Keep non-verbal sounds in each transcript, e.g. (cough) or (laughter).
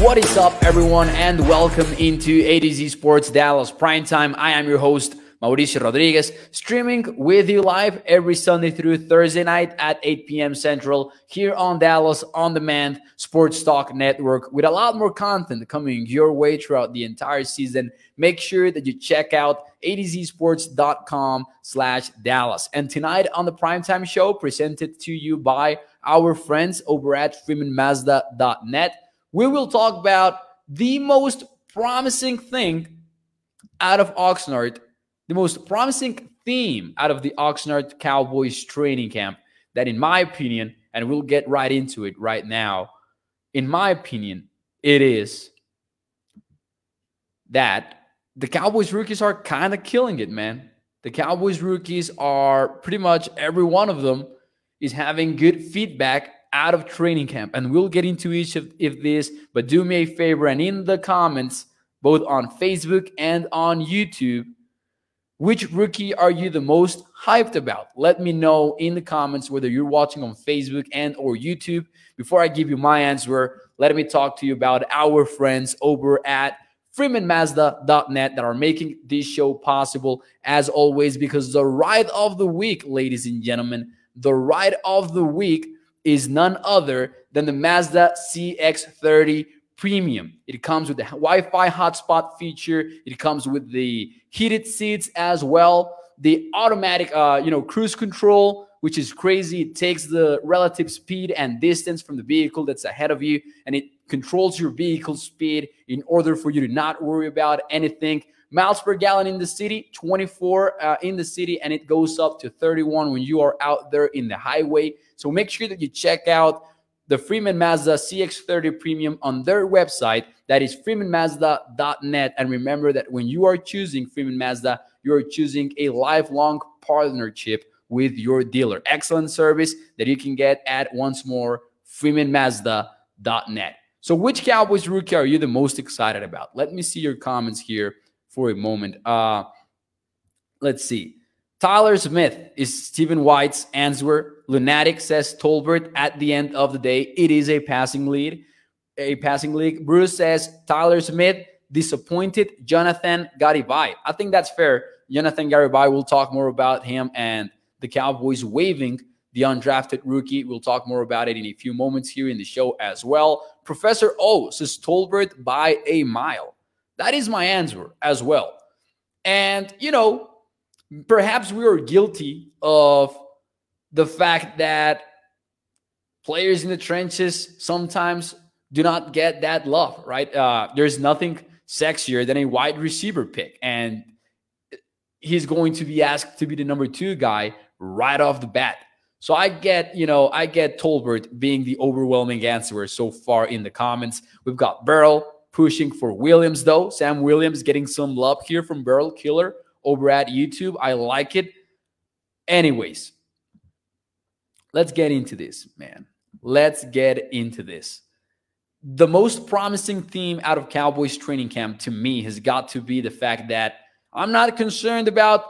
What is up, everyone, and welcome into A to Z Sports Dallas Prime Time. I am your host, Mauricio Rodriguez, streaming with you live every Sunday through Thursday night at 8 p.m. Central here on Dallas On Demand Sports Talk Network with a lot more content coming your way throughout the entire season. Make sure that you check out atozsports.com slash Dallas. And tonight on the Primetime Show, presented to you by our friends over at freemanmazda.net, we will talk about the most promising thing out of Oxnard the most promising theme out of the Oxnard Cowboys training camp that, in my opinion, and we'll get right into it right now, in my opinion, it is that the Cowboys rookies are kind of killing it, man. The Cowboys rookies are pretty much every one of them is having good feedback out of training camp. And we'll get into each of, of this, but do me a favor and in the comments, both on Facebook and on YouTube, which rookie are you the most hyped about? Let me know in the comments whether you're watching on Facebook and or YouTube. Before I give you my answer, let me talk to you about our friends over at freemanmazda.net that are making this show possible as always because the ride of the week, ladies and gentlemen, the ride of the week is none other than the Mazda CX30 Premium. It comes with the Wi-Fi hotspot feature. It comes with the heated seats as well. The automatic, uh, you know, cruise control, which is crazy. It takes the relative speed and distance from the vehicle that's ahead of you, and it controls your vehicle speed in order for you to not worry about anything. Miles per gallon in the city, 24 uh, in the city, and it goes up to 31 when you are out there in the highway. So make sure that you check out the Freeman Mazda CX30 Premium on their website. That is freemanmazda.net. And remember that when you are choosing Freeman Mazda, you are choosing a lifelong partnership with your dealer. Excellent service that you can get at once more freemanmazda.net. So, which Cowboys rookie are you the most excited about? Let me see your comments here for a moment. Uh, let's see. Tyler Smith is Stephen White's answer. Lunatic says Tolbert at the end of the day, it is a passing lead, a passing league. Bruce says Tyler Smith disappointed Jonathan Garibay. I think that's fair. Jonathan Garibay, we'll talk more about him and the Cowboys waiving the undrafted rookie. We'll talk more about it in a few moments here in the show as well. Professor O says Tolbert by a mile. That is my answer as well. And, you know, perhaps we are guilty of the fact that players in the trenches sometimes do not get that love, right? Uh, there's nothing sexier than a wide receiver pick. And he's going to be asked to be the number two guy right off the bat. So I get, you know, I get Tolbert being the overwhelming answer so far in the comments. We've got Burrow pushing for Williams, though. Sam Williams getting some love here from Burrow Killer over at YouTube. I like it. Anyways, let's get into this, man. Let's get into this. The most promising theme out of Cowboys training camp to me has got to be the fact that I'm not concerned about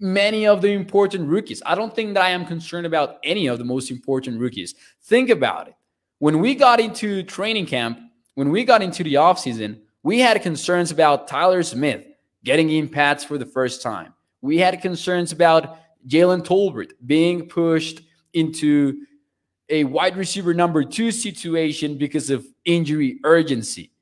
many of the important rookies. I don't think that I am concerned about any of the most important rookies. Think about it. When we got into training camp, when we got into the offseason, we had concerns about Tyler Smith, getting in Pats for the first time. We had concerns about Jalen Tolbert being pushed into a wide receiver number two situation because of injury urgency.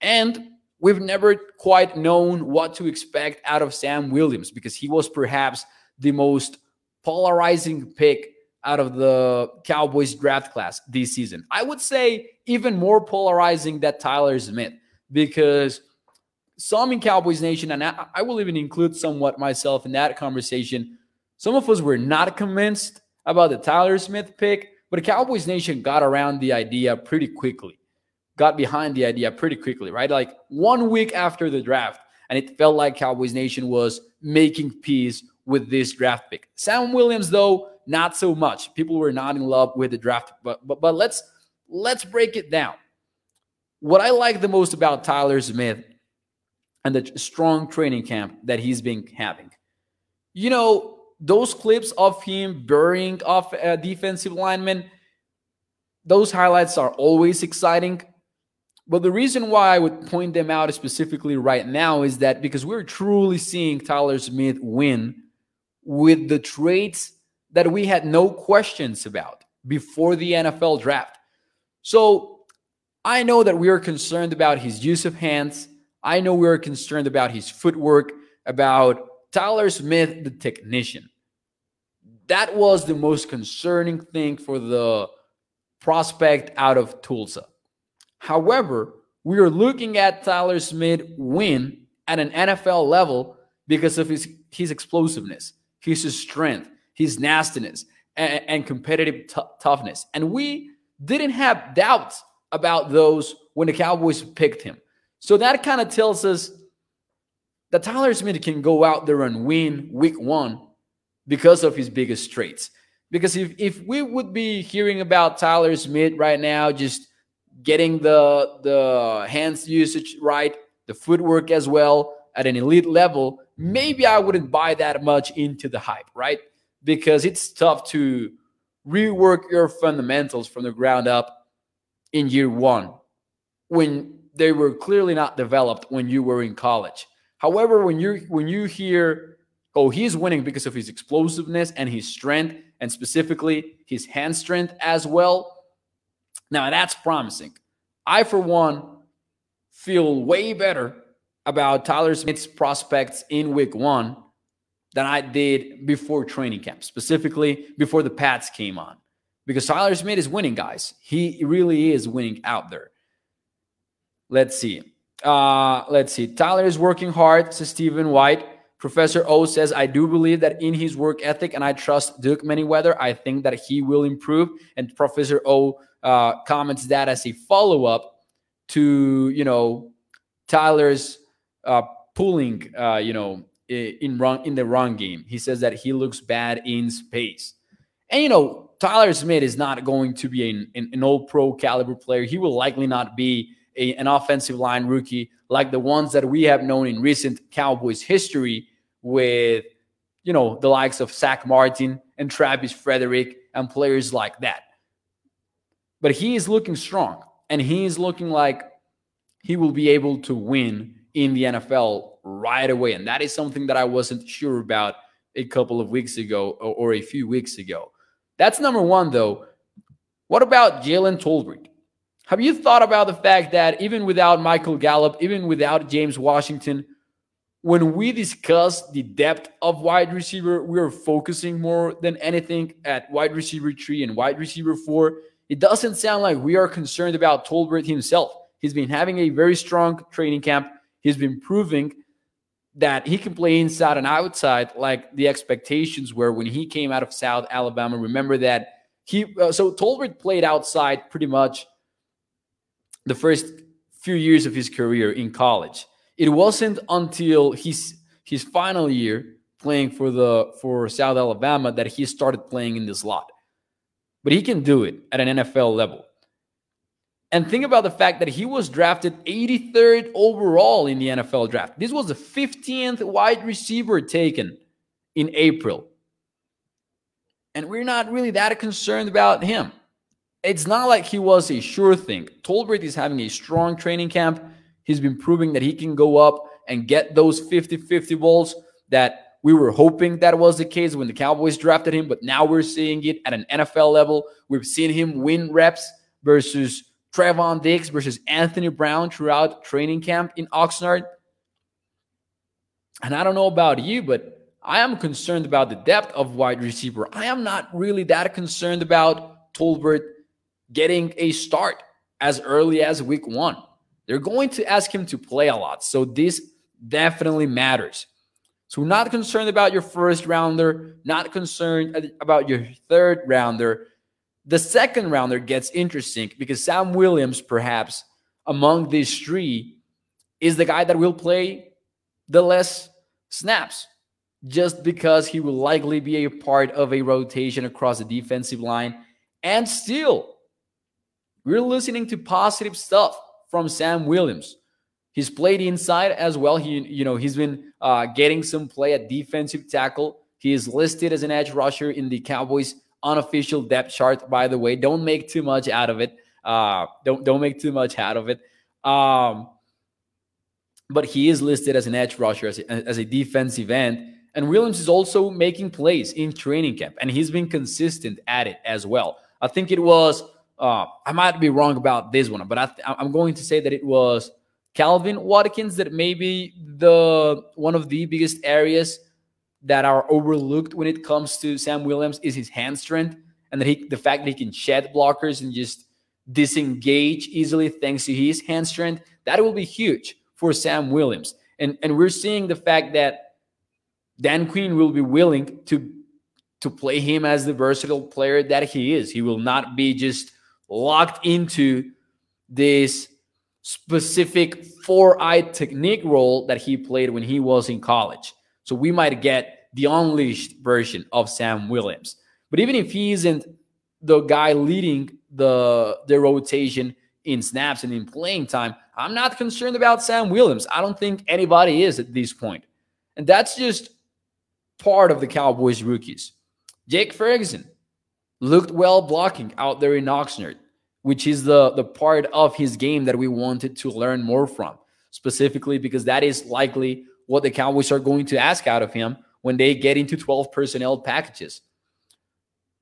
And we've never quite known what to expect out of Sam Williams because he was perhaps the most polarizing pick out of the Cowboys draft class this season. I would say even more polarizing than Tyler Smith because some in Cowboys Nation, and I, I will even include somewhat myself in that conversation. Some of us were not convinced about the Tyler Smith pick, but Cowboys Nation got around the idea pretty quickly, got behind the idea pretty quickly, right? Like one week after the draft, and it felt like Cowboys Nation was making peace with this draft pick. Sam Williams, though, not so much. People were not in love with the draft, but but, but let's let's break it down. What I like the most about Tyler Smith and the strong training camp that he's been having. You know, those clips of him burying off a defensive lineman, those highlights are always exciting. But the reason why I would point them out specifically right now is that because we're truly seeing Tyler Smith win with the traits that we had no questions about before the NFL draft. So I know that we are concerned about his use of hands. I know we are concerned about his footwork, about Tyler Smith, the technician. That was the most concerning thing for the prospect out of Tulsa. However, we are looking at Tyler Smith win at an NFL level because of his, his explosiveness, his strength, his nastiness, and, and competitive t- toughness. And we didn't have doubts about those when the Cowboys picked him. So that kind of tells us that Tyler Smith can go out there and win week one because of his biggest traits. Because if, if we would be hearing about Tyler Smith right now, just getting the the hands usage right, the footwork as well at an elite level, maybe I wouldn't buy that much into the hype, right? Because it's tough to rework your fundamentals from the ground up in year one when they were clearly not developed when you were in college. However, when you when you hear, oh, he's winning because of his explosiveness and his strength, and specifically his hand strength as well, now that's promising. I, for one, feel way better about Tyler Smith's prospects in week one than I did before training camp, specifically before the Pats came on. Because Tyler Smith is winning, guys. He really is winning out there. Let's see. Uh, let's see. Tyler is working hard, says Stephen White. Professor O says, I do believe that in his work ethic, and I trust Duke Manyweather. I think that he will improve. And Professor O uh, comments that as a follow up to you know Tyler's uh, pulling uh, you know Eh, in run in the wrong game. He says that he looks bad in space, and you know Tyler Smith is not going to be an, an, an all pro caliber player. He will likely not be a, an offensive line rookie like the ones that we have known in recent Cowboys history with you know the likes of Zack Martin and Travis Frederick and players like that. But he is looking strong and he is looking like he will be able to win in the NFL right away. And that is something that I wasn't sure about a couple of weeks ago or, or a few weeks ago. That's number one, though. What about Jalen Tolbert? Have you thought about the fact that even without Michael Gallup, even without James Washington, when we discuss the depth of wide receiver, we are focusing more than anything at wide receiver three and wide receiver four it doesn't sound like we are concerned about Tolbert himself. He's been having a very strong training camp. He's been proving that he can play inside and outside like the expectations were when he came out of South Alabama. Remember that he uh, so Tolbert played outside pretty much the first few years of his career in college. It wasn't until his his final year playing for the for South Alabama that he started playing in the slot but he can do it at an NFL level. And think about the fact that he was drafted 83rd overall in the NFL draft. This was the 15th wide receiver taken in April. And we're not really that concerned about him. It's not like he was a sure thing. Tolbert is having a strong training camp. He's been proving that he can go up and get those 50 50 balls that we were hoping that was the case when the Cowboys drafted him, but now we're seeing it at an NFL level. We've seen him win reps versus Trevon Diggs versus Anthony Brown throughout training camp in Oxnard. And I don't know about you, but I am concerned about the depth of wide receiver. I am not really that concerned about Tolbert getting a start as early as week one. They're going to ask him to play a lot. So this definitely matters. So, not concerned about your first rounder, not concerned about your third rounder. The second rounder gets interesting because Sam Williams, perhaps among these three, is the guy that will play the less snaps just because he will likely be a part of a rotation across the defensive line. And still, we're listening to positive stuff from Sam Williams. He's played inside as well. He, you know, he's been uh, getting some play at defensive tackle. He is listed as an edge rusher in the Cowboys unofficial depth chart. By the way, don't make too much out of it. Uh, don't don't make too much out of it. Um, but he is listed as an edge rusher, as a, as a defensive end. And Williams is also making plays in training camp, and he's been consistent at it as well. I think it was, uh, I might be wrong about this one, but I am going to say that it was Calvin Watkins that maybe the one of the biggest areas that are overlooked when it comes to Sam Williams is his hand strength and that he the fact that he can shed blockers and just disengage easily thanks to his hand strength. That will be huge for Sam Williams. And and we're seeing the fact that Dan Quinn will be willing to to play him as the versatile player that he is. He will not be just locked into this specific four-eye technique role that he played when he was in college. So we might get the unleashed version of Sam Williams. But even if he isn't the guy leading the the rotation in snaps and in playing time, I'm not concerned about Sam Williams. I don't think anybody is at this point. And that's just part of the Cowboys rookies. Jake Ferguson looked well blocking out there in Oxnard, which is the, the part of his game that we wanted to learn more from, specifically because that is likely what the Cowboys are going to ask out of him when they get into 12 personnel packages.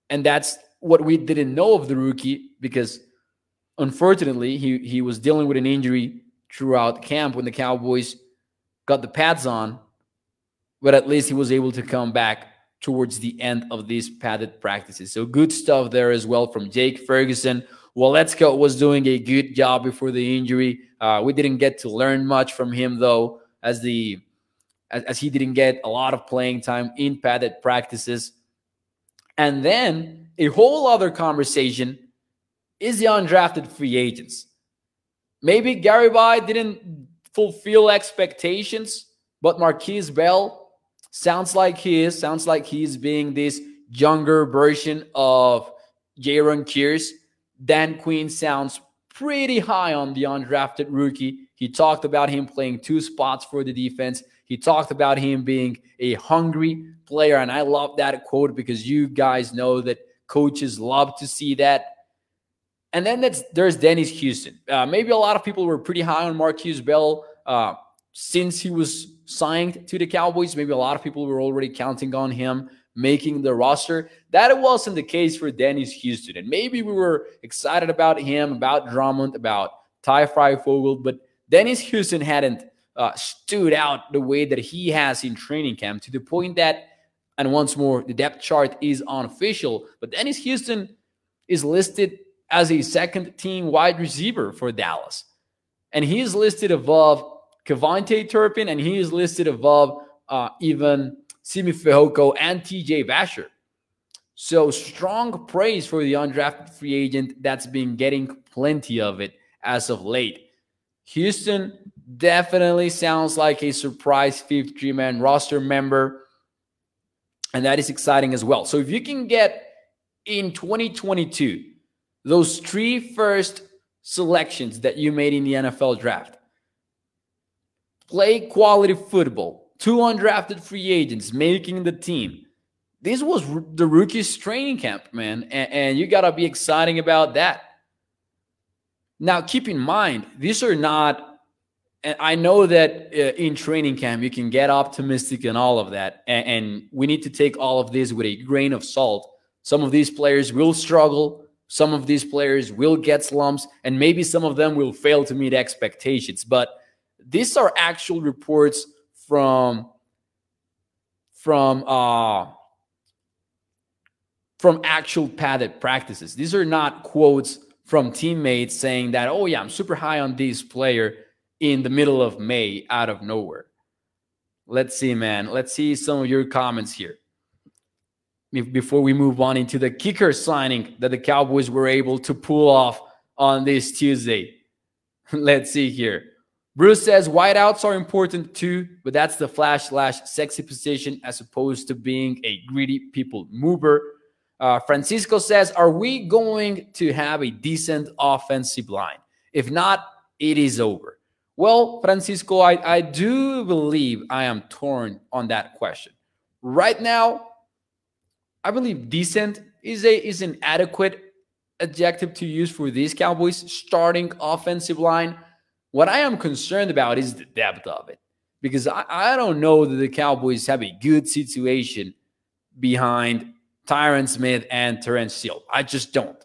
And that's what we didn't know of the rookie because unfortunately he, he was dealing with an injury throughout camp when the Cowboys got the pads on but at least he was able to come back towards the end of these padded practices. So good stuff there as well from Jake Ferguson. Waletzko was doing a good job before the injury. Uh, we didn't get to learn much from him though, as the as, as he didn't get a lot of playing time in padded practices. And then a whole other conversation is the undrafted free agents. Maybe Gary Garibay didn't fulfill expectations, but Markquese Bell Sounds like he is. Sounds like he's being this younger version of Jayron Kearse. Dan Quinn sounds pretty high on the undrafted rookie. He talked about him playing two spots for the defense. He talked about him being a hungry player. And I love that quote because you guys know that coaches love to see that. And then there's Dennis Houston. Uh, maybe a lot of people were pretty high on Markquese Bell uh, since he was signed to the Cowboys. Maybe a lot of people were already counting on him making the roster. That wasn't the case for Dennis Houston. And maybe we were excited about him, about Drummond, about Ty Fryfogle, but Dennis Houston hadn't uh, stood out the way that he has in training camp to the point that, and once more, the depth chart is unofficial, but Dennis Houston is listed as a second team wide receiver for Dallas. And he is listed above KaVontae Turpin, and he is listed above uh, even Simi Fehoko and TJ Vasher. So strong praise for the undrafted free agent that's been getting plenty of it as of late. Houston definitely sounds like a surprise 53 man roster member. And that is exciting as well. So if you can get in 2022 those three first selections that you made in the NFL draft play quality football, two undrafted free agents making the team. This was the rookies training camp, man, and, and you got to be exciting about that. Now, keep in mind, these are not and I know that uh, in training camp you can get optimistic and all of that, and, and, we need to take all of this with a grain of salt. Some of these players will struggle, some of these players will get slumps, and maybe some of them will fail to meet expectations. But these are actual reports from from uh from actual padded practices. These are not quotes from teammates saying that, oh yeah, I'm super high on this player in the middle of May out of nowhere. Let's see, man. Let's see some of your comments here. Before we move on into the kicker signing that the Cowboys were able to pull off on this Tuesday. (laughs) Let's see here. Bruce says wideouts are important too, but that's the flash slash sexy position as opposed to being a greedy people mover. Uh, Francisco says, Are we going to have a decent offensive line? If not, it is over. Well, Francisco, I, I do believe I am torn on that question. Right now, I believe decent is a is an adequate adjective to use for these Cowboys starting offensive line. What I am concerned about is the depth of it because I, I don't know that the Cowboys have a good situation behind Tyron Smith and Terence Steele. I just don't.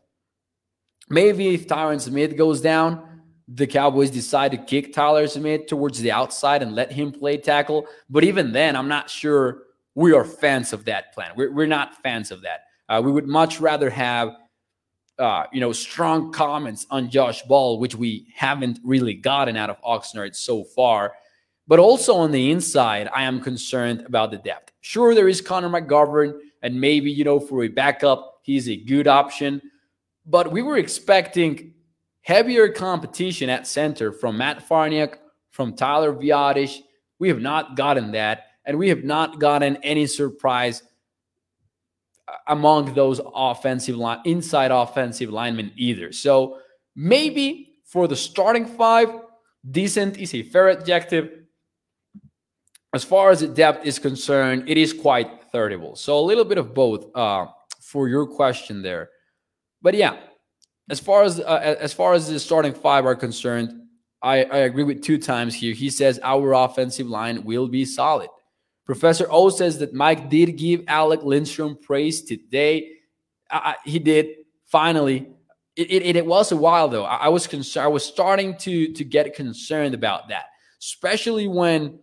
Maybe if Tyron Smith goes down, the Cowboys decide to kick Tyler Smith towards the outside and let him play tackle. But even then, I'm not sure we are fans of that plan. We're, we're not fans of that. Uh, we would much rather have, uh, you know, strong comments on Josh Ball, which we haven't really gotten out of Oxnard so far. But also on the inside, I am concerned about the depth. Sure, there is Connor McGovern, and maybe, you know, for a backup, he's a good option. But we were expecting heavier competition at center from Matt Farniok, from Tyler Biadasz. We have not gotten that, and we have not gotten any surprise among those offensive line inside offensive linemen either. So maybe for the starting five, decent is a fair adjective. As far as the depth is concerned, it is quite thirdable. So a little bit of both uh, for your question there. But yeah, as far as uh, as far as the starting five are concerned, I, I agree with two times here. He says our offensive line will be solid. Professor O says that Mike did give Alec Lindstrom praise today. Uh, he did finally. It, it, it, was a while though. I, I was concerned. I was starting to to get concerned about that, especially when,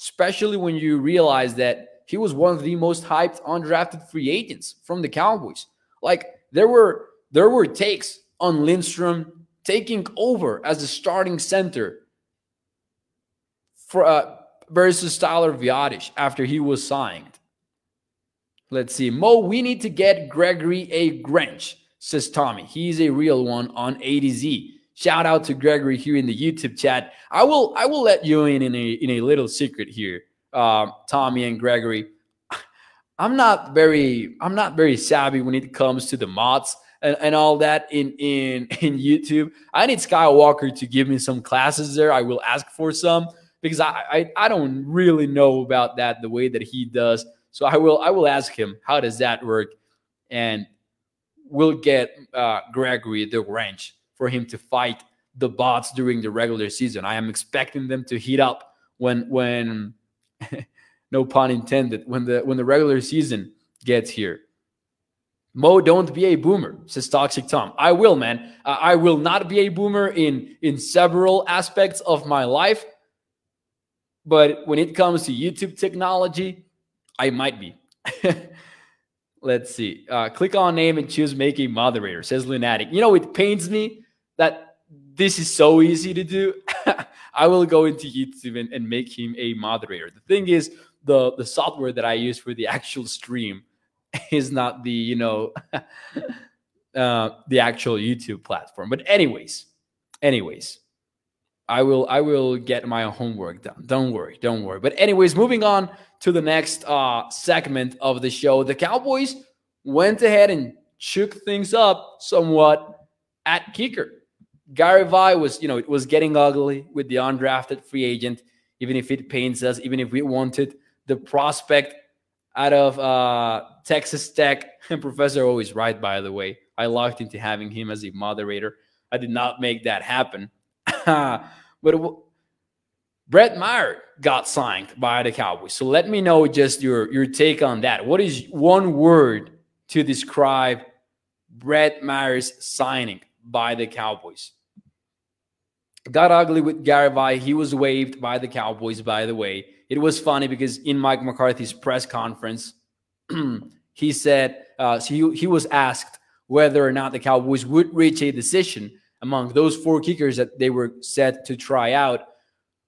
especially when you realize that he was one of the most hyped undrafted free agents from the Cowboys. Like there were there were takes on Lindstrom taking over as the starting center for uh, versus Tyler Biadasz after he was signed. Let's see. Mo, we need to get Gregory A. Grinch, says Tommy. He's a real one on A to Z. Shout out to Gregory here in the YouTube chat. I will I will let you in in a in a little secret here, uh, Tommy and Gregory. (laughs) I'm not very I'm not very savvy when it comes to the mods and, and all that in in (laughs) in YouTube. I need Skywalker to give me some classes there. I will ask for some because I, I I don't really know about that the way that he does. So I will I will ask him how does that work, and we'll get uh, Gregory the wrench for him to fight the bots during the regular season. I am expecting them to heat up when when (laughs) no pun intended when the when the regular season gets here. Mo, don't be a boomer, says Toxic Tom. I will, man. I will not be a boomer in in several aspects of my life, but when it comes to YouTube technology, I might be. (laughs) Let's see. Uh, click on name and choose make a moderator, says Lunatic. You know, it pains me that this is so easy to do. (laughs) I will go into YouTube and, and make him a moderator. The thing is, the the software that I use for the actual stream (laughs) is not the you know (laughs) uh, the actual YouTube platform. But anyways, anyways, I will I will get my homework done. Don't worry, don't worry. But anyways, moving on to the next uh, segment of the show, the Cowboys went ahead and shook things up somewhat at kicker. Garibay was, you know, it was getting ugly with the undrafted free agent, even if it pains us, even if we wanted the prospect out of uh, Texas Tech. And (laughs) Professor always right, by the way. I locked into having him as a moderator. I did not make that happen. (laughs) but it, Brett Maher got signed by the Cowboys. So let me know just your, your take on that. What is one word to describe Brett Maher's signing by the Cowboys? Got ugly with Vi. He was waived by the Cowboys, by the way it was funny because in Mike McCarthy's press conference, (clears throat) he said uh, so he, he was asked whether or not the Cowboys would reach a decision among those four kickers that they were set to try out.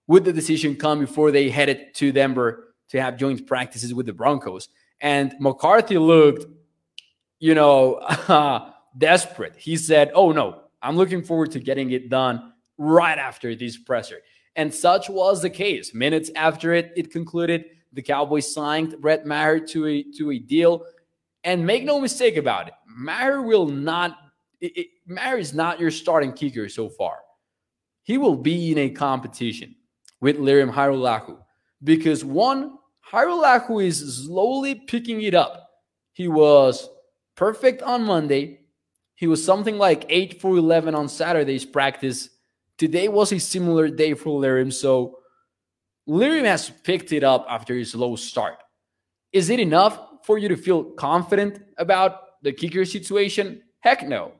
Would the decision come before they headed to Denver to have joint practices with the Broncos? And McCarthy looked, you know, (laughs) desperate. He said, "Oh no, I'm looking forward to getting it done right after this presser." And such was the case. Minutes after it, it concluded, the Cowboys signed Brett Maher to a to a deal. And make no mistake about it, Maher will not. Maher is not your starting kicker so far. He will be in a competition with Lirim Hajrullahu because one, Hajrullahu is slowly picking it up. He was perfect on Monday. He was something like 8 for 11 on Saturday's practice Today was a similar day for Lirim, so Lirim has picked it up after his slow start. Is it enough for you to feel confident about the kicker situation? Heck no.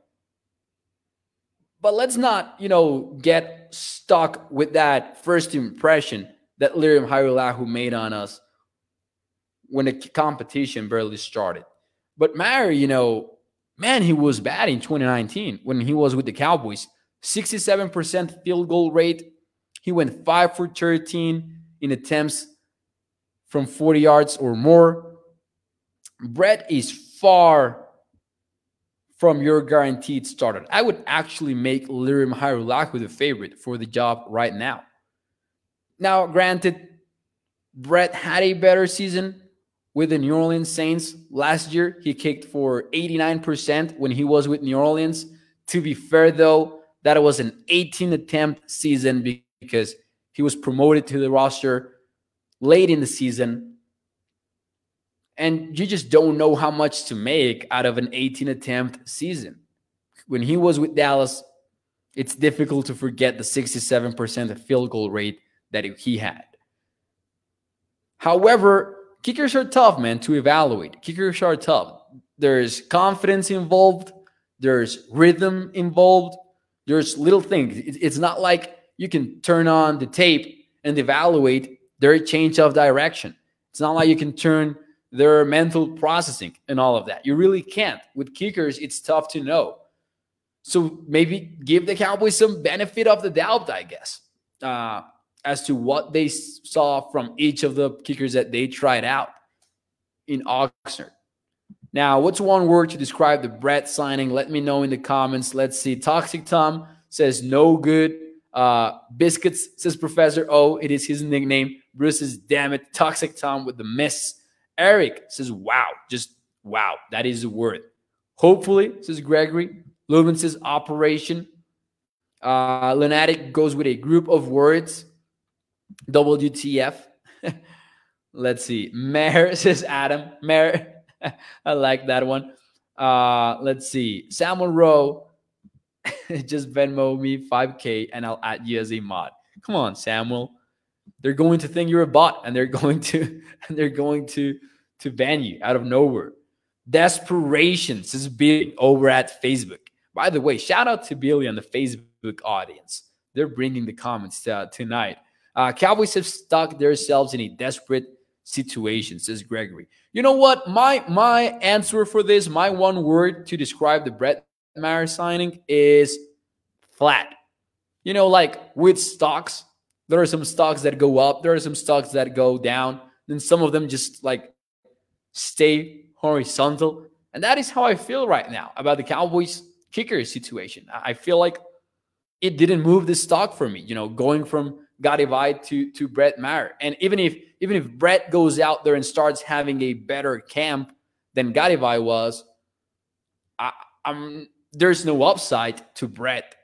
But let's not, you know, get stuck with that first impression that Lirim Hajrullahu made on us when the competition barely started. But Maher, you know, man, he was bad in 2019 when he was with the Cowboys. 67% field goal rate. He went 5 for 13 in attempts from 40 yards or more. Brett is far from your guaranteed starter. I would actually make Lirim Hajrullahu the favorite for the job right now. Now, granted, Brett had a better season with the New Orleans Saints last year. He kicked for 89% when he was with New Orleans. To be fair, though, that was an 18 attempt season because he was promoted to the roster late in the season. And you just don't know how much to make out of an 18 attempt season. When he was with Dallas, it's difficult to forget the 67% field goal rate that he had. However, kickers are tough, man, to evaluate. Kickers are tough. There's confidence involved, there's rhythm involved, there's little things. It's not like you can turn on the tape and evaluate their change of direction. It's not like you can turn their mental processing and all of that. You really can't. With kickers, it's tough to know. So maybe give the Cowboys some benefit of the doubt, I guess, uh, as to what they saw from each of the kickers that they tried out in Oxnard. Now, what's one word to describe the Brett signing? Let me know in the comments. Let's see. Toxic Tom says no good. Uh, Biscuits says Professor O. It is his nickname. Bruce says, damn it. Toxic Tom with the miss. Eric says, wow. Just wow. That is the word. Hopefully, says Gregory. Lubin says operation. Uh, Lunatic goes with a group of words. WTF. (laughs) Let's see. Mayor (laughs) says Adam. Mayor. (laughs) I like that one. Uh, let's see. Samuel Rowe. (laughs) just Venmo me 5K and I'll add you as a mod. Come on, Samuel. They're going to think you're a bot and they're (laughs) going to and they're going to to ban you out of nowhere. Desperation is Billy over at Facebook. By the way, shout out to Billy on the Facebook audience. They're bringing the comments uh, tonight. Uh, Cowboys have stuck themselves in a desperate situation, says Gregory. You know what? My my answer for this, my one word to describe the Brett Maher signing is flat. You know, like with stocks, there are some stocks that go up, there are some stocks that go down, then some of them just like stay horizontal. And that is how I feel right now about the Cowboys kicker situation. I feel like it didn't move the stock for me, you know, going from Garibay to to Brett Maher. And even if even if Brett goes out there and starts having a better camp than Garibay was, I, I'm there's no upside to Brett.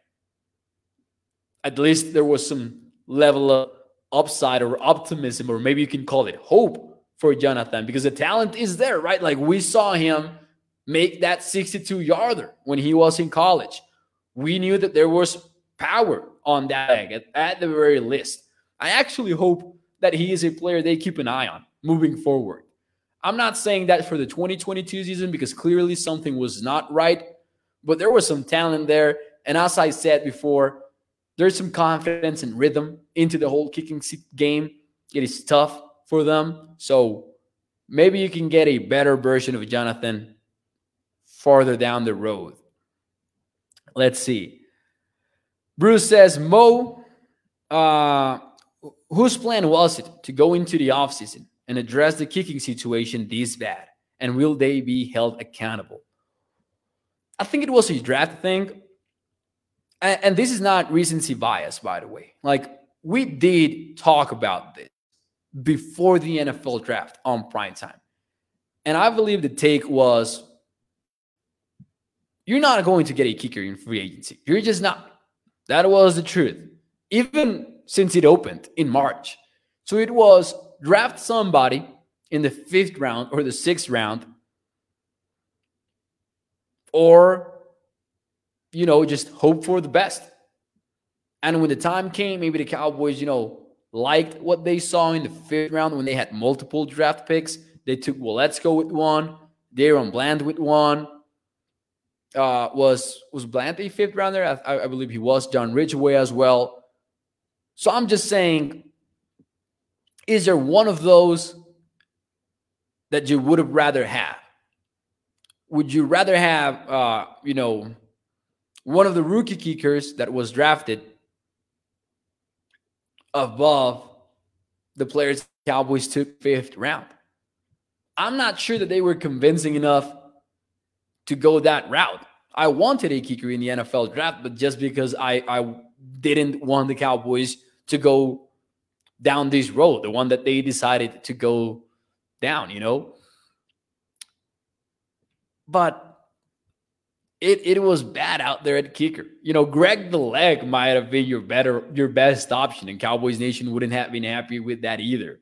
At least there was some level of upside or optimism, or maybe you can call it hope for Jonathan because the talent is there, right? Like we saw him make that 62 yarder when he was in college. We knew that there was power on that leg at, at the very least. I actually hope that he is a player they keep an eye on moving forward. I'm not saying that for the 2022 season because clearly something was not right but there was some talent there. And as I said before, there's some confidence and rhythm into the whole kicking game. It is tough for them. So maybe you can get a better version of Jonathan farther down the road. Let's see. Bruce says, Mo, uh, whose plan was it to go into the offseason and address the kicking situation this bad? And will they be held accountable? I think it was a draft thing. And, and this is not recency bias, by the way. Like, we did talk about this before the NFL draft on prime time. And I believe the take was you're not going to get a kicker in free agency. You're just not. That was the truth, even since it opened in March. So it was draft somebody in the fifth round or the sixth round or you know just hope for the best And when the time came, maybe the Cowboys, you know, liked what they saw in the fifth round when they had multiple draft picks. They took Waletzko with one, DaRon Bland with one. Uh, was was Bland a fifth rounder? I, I believe he was. John Ridgeway as well. So I'm just saying, is there one of those that you would have rather have? Would you rather have, uh, you know, one of the rookie kickers that was drafted above the players Cowboys took fifth round? I'm not sure that they were convincing enough to go that route. I wanted a kicker in the NFL draft, but just because I, I didn't want the Cowboys to go down this road, the one that they decided to go down, you know? But it, it was bad out there at kicker. You know, Greg the Leg might have been your better, your best option, and Cowboys Nation wouldn't have been happy with that either.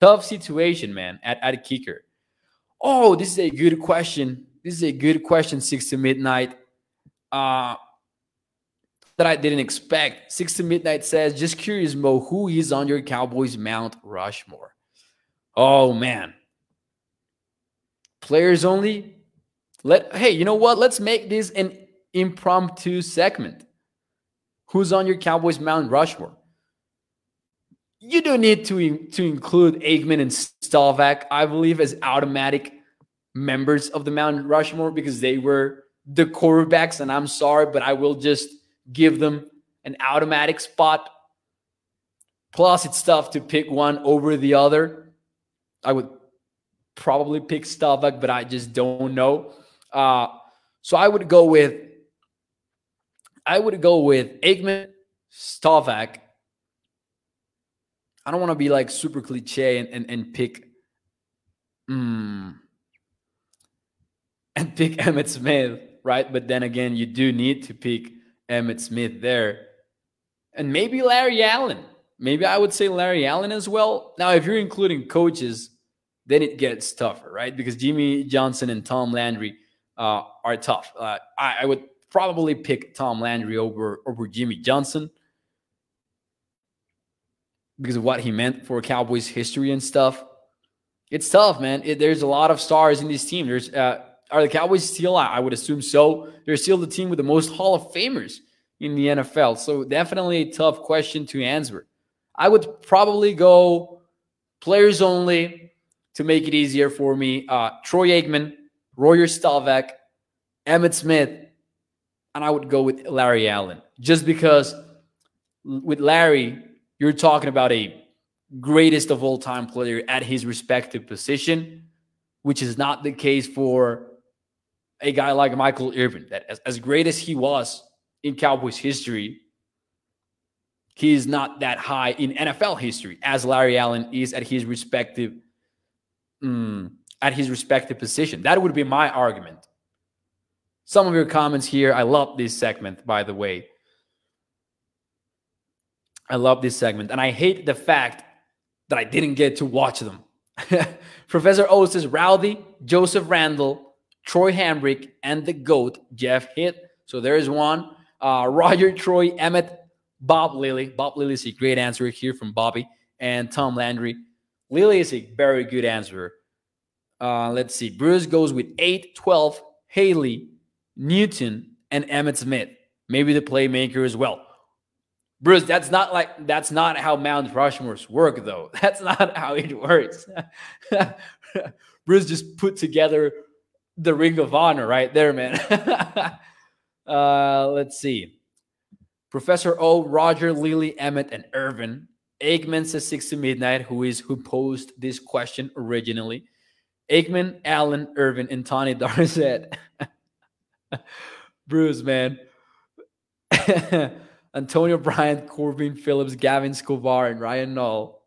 Tough situation, man, at, at kicker. Oh, this is a good question. This is a good question, six to midnight. Uh, that I didn't expect. Six to midnight says, just curious, Mo, who is on your Cowboys Mount Rushmore? Oh man. Players only. Let hey, you know what? Let's make this an impromptu segment. Who's on your Cowboys Mount Rushmore? You don't need to, to include Aikman and Staubach, I believe, as automatic members of the Mount Rushmore because they were the quarterbacks. And I'm sorry, but I will just give them an automatic spot. Plus, it's tough to pick one over the other. I would probably pick Staubach, but I just don't know. Uh, so I would go with I would go with Aikman, Staubach. I don't want to be like super cliche and, and, and pick mm, and (laughs) pick Emmitt Smith, right? But then again, you do need to pick Emmitt Smith there. And maybe Larry Allen. Maybe I would say Larry Allen as well. Now, if you're including coaches, then it gets tougher, right? Because Jimmy Johnson and Tom Landry uh, are tough. Uh, I, I, would probably pick Tom Landry over over Jimmy Johnson because of what he meant for Cowboys history and stuff. It's tough, man. It, there's a lot of stars in this team. There's uh, are the Cowboys still? I would assume so. They're still the team with the most Hall of Famers in the NFL. So definitely a tough question to answer. I would probably go players only to make it easier for me. Uh, Troy Aikman, Roger Staubach, Emmitt Smith, and I would go with Larry Allen. Just because with Larry, you're talking about a greatest of all time player at his respective position, which is not the case for a guy like Michael Irvin, that as, as great as he was in Cowboys history, he's not that high in NFL history as Larry Allen is at his respective mm, at his respective position. That would be my argument. Some of your comments here. I love this segment, by the way. I love this segment, and I hate the fact that I didn't get to watch them. (laughs) Professor O says Rowdy, Joseph Randall, Troy Hambrick, and the GOAT, Jeff Hitt. So there's one. Uh, Roger Troy, Emmitt, Bob Lilly. Bob Lilly is a great answer here from Bobby. And Tom Landry. Lilly is a very good answer. Uh, let's see. Bruce goes with 8, 12, Haley, Newton, and Emmitt Smith. Maybe the playmaker as well. Bruce, that's not like that's not how Mount Rushmore's work, though. (laughs) That's not how it works. (laughs) Bruce just put together the Ring of Honor right there, man. (laughs) uh, let's see. Professor O, Roger, Lilly, Emmitt, and Irvin. Aikman says six to midnight, who is who posed this question originally. Aikman, Allen, Irvin, and Tony Dorsett. (laughs) Bruce, man. (laughs) Antonio Bryant, Corbin Phillips, Gavin Escobar, and Ryan Null.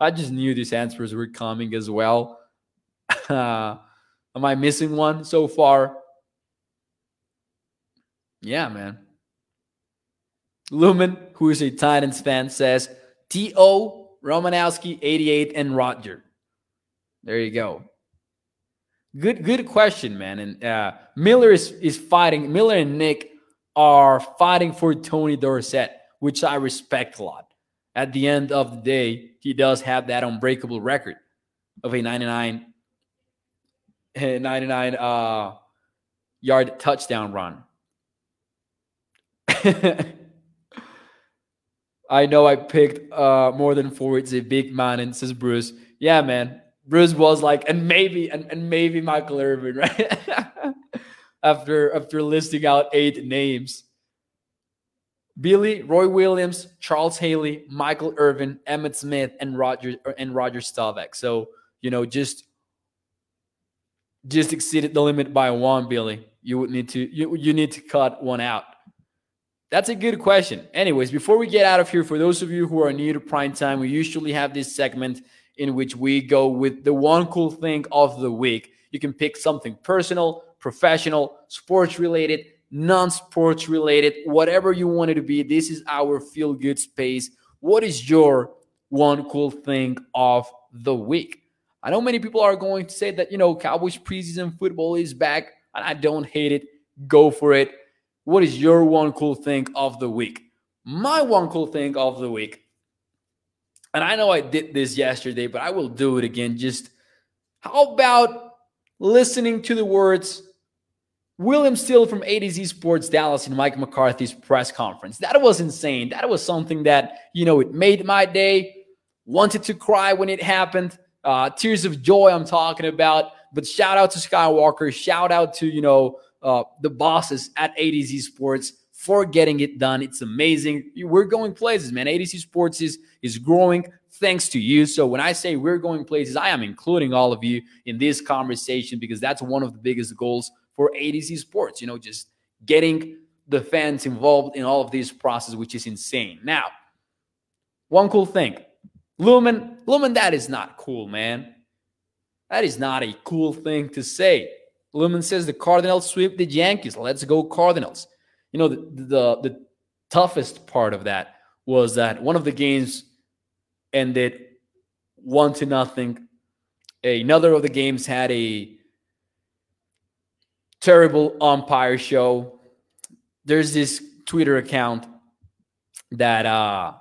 I just knew these answers were coming as well. Uh, (laughs) Am I missing one so far? Yeah, man. Lumen, who is a Titans fan, says T.O., Romanowski, 88, and Roger. There you go. Good, good question, man. And uh, Miller is, is fighting. Miller and Nick are fighting for Tony Dorsett. which I respect a lot. At the end of the day, he does have that unbreakable record of a 99 99 uh, yard touchdown run. (laughs) I know I picked uh, more than four. It's a big man, and says Bruce. Yeah, man. Bruce was like, and maybe, and, and maybe Michael Irvin, (laughs) right? after after listing out eight names. Billy, Roy Williams, Charles Haley, Michael Irvin, Emmitt Smith, and Roger and Roger Staubach. So you know, just just exceeded the limit by one, Billy. You would need to you, you need to cut one out. That's a good question. Anyways, before we get out of here, for those of you who are new to prime time, we usually have this segment in which we go with the one cool thing of the week. You can pick something personal, professional, sports related, non sports related, whatever you want it to be. This is our feel good space. What is your one cool thing of the week? I know many people are going to say that, you know, Cowboys preseason football is back, and I don't hate it. Go for it. What is your one cool thing of the week? My one cool thing of the week, and I know I did this yesterday, but I will do it again. Just how about listening to the words William Steele from A to Z Sports Dallas in Mike McCarthy's press conference? That was insane. That was something that, you know, it made my day. Wanted to cry when it happened. Uh, tears of joy, I'm talking about. But shout out to Skywalker. Shout out to, you know, uh, the bosses at A to Z Sports for getting it done. It's amazing. We're going places, man. A to Z Sports is is growing thanks to you. So when I say we're going places, I am including all of you in this conversation because that's one of the biggest goals for A to Z Sports. You know, just getting the fans involved in all of this process, which is insane. Now, one cool thing, Lumen, Lumen, that is not cool, man. That is not a cool thing to say. Lumen says the Cardinals sweep the Yankees. Let's go Cardinals. You know, the, the, the toughest part of that was that one of the games ended one to nothing. Another of the games had a terrible umpire show. There's this Twitter account that uh,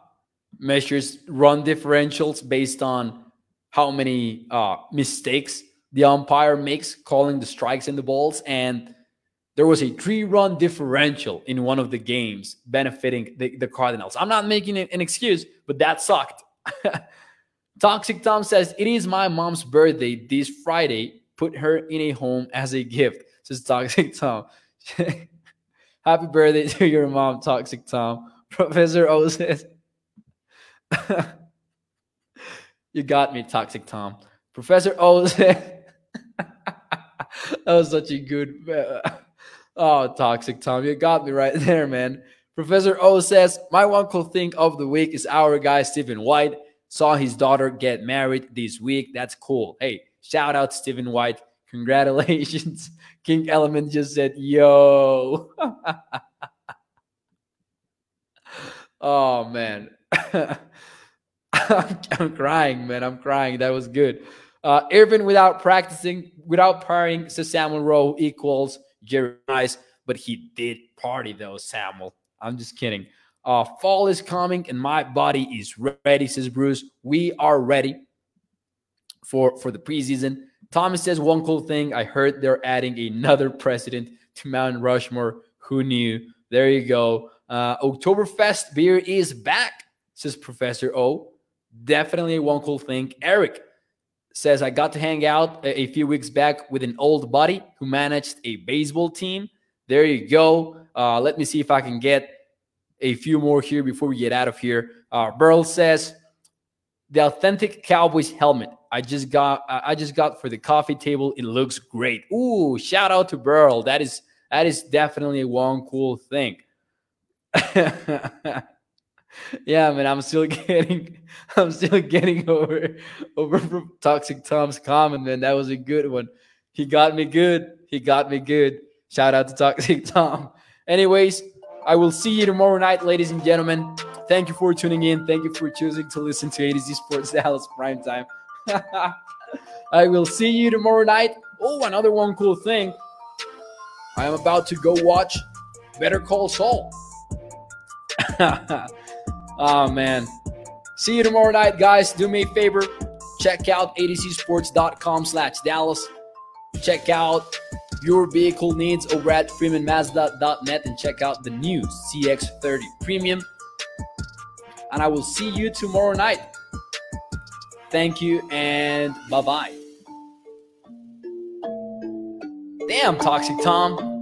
measures run differentials based on how many uh, mistakes the umpire makes calling the strikes and the balls. And there was a three run differential in one of the games benefiting the, the Cardinals. I'm not making an excuse, but that sucked. (laughs) Toxic Tom says, It is my mom's birthday this Friday. Put her in a home as a gift. Says Toxic (laughs) Tom. (laughs) Happy birthday to your mom, Toxic Tom. Professor O says, You got me, Toxic Tom. Professor O that was such a good. oh, toxic Tom, you got me right there, man. Professor O says, My one cool thing of the week is our guy Stephen White saw his daughter get married this week. That's cool. Hey, shout out Stephen White. Congratulations. (laughs) King Element just said, Yo. (laughs) oh, man. (laughs) I'm crying, man. I'm crying. That was good. Uh, Irvin without practicing, without partying, says Samuel Rowe equals Jerry Rice, but he did party though, Samuel. I'm just kidding. Uh, fall is coming and my body is ready, says Bruce. We are ready for, for the preseason. Thomas says one cool thing. I heard they're adding another (laughs) president to Mount Rushmore. Who knew? There you go. Uh, Oktoberfest beer is back, says Professor O. Definitely one cool thing. Eric says I got to hang out a, a few weeks back with an old buddy who managed a baseball team. There you go. Uh, let me see if I can get a few more here before we get out of here. Uh, Burl says the authentic Cowboys helmet. I just got I just got for the coffee table. It looks great. Ooh, shout out to Burl. That is that is definitely one cool thing. (laughs) yeah, man, I'm still (laughs) getting, I'm still getting over, over from Toxic Tom's comment, man. That was a good one. He got me good. He got me good. Shout out to Toxic (laughs) Tom. Anyways, I will see you tomorrow night, ladies and gentlemen. Thank you for tuning in. Thank you for choosing to listen to A to Z Sports (laughs) Dallas Prime Time. (laughs) I will see you tomorrow night. Oh, another one cool thing. I am about to go watch Better Call Saul. Oh (laughs) man. See you tomorrow night, guys. Do me a favor. Check out atozsports.com slash Dallas. Check out your vehicle needs over at freemanmazda.net and check out the new CX30 Premium. And I will see you tomorrow night. Thank you and bye bye. Damn, Toxic Tom.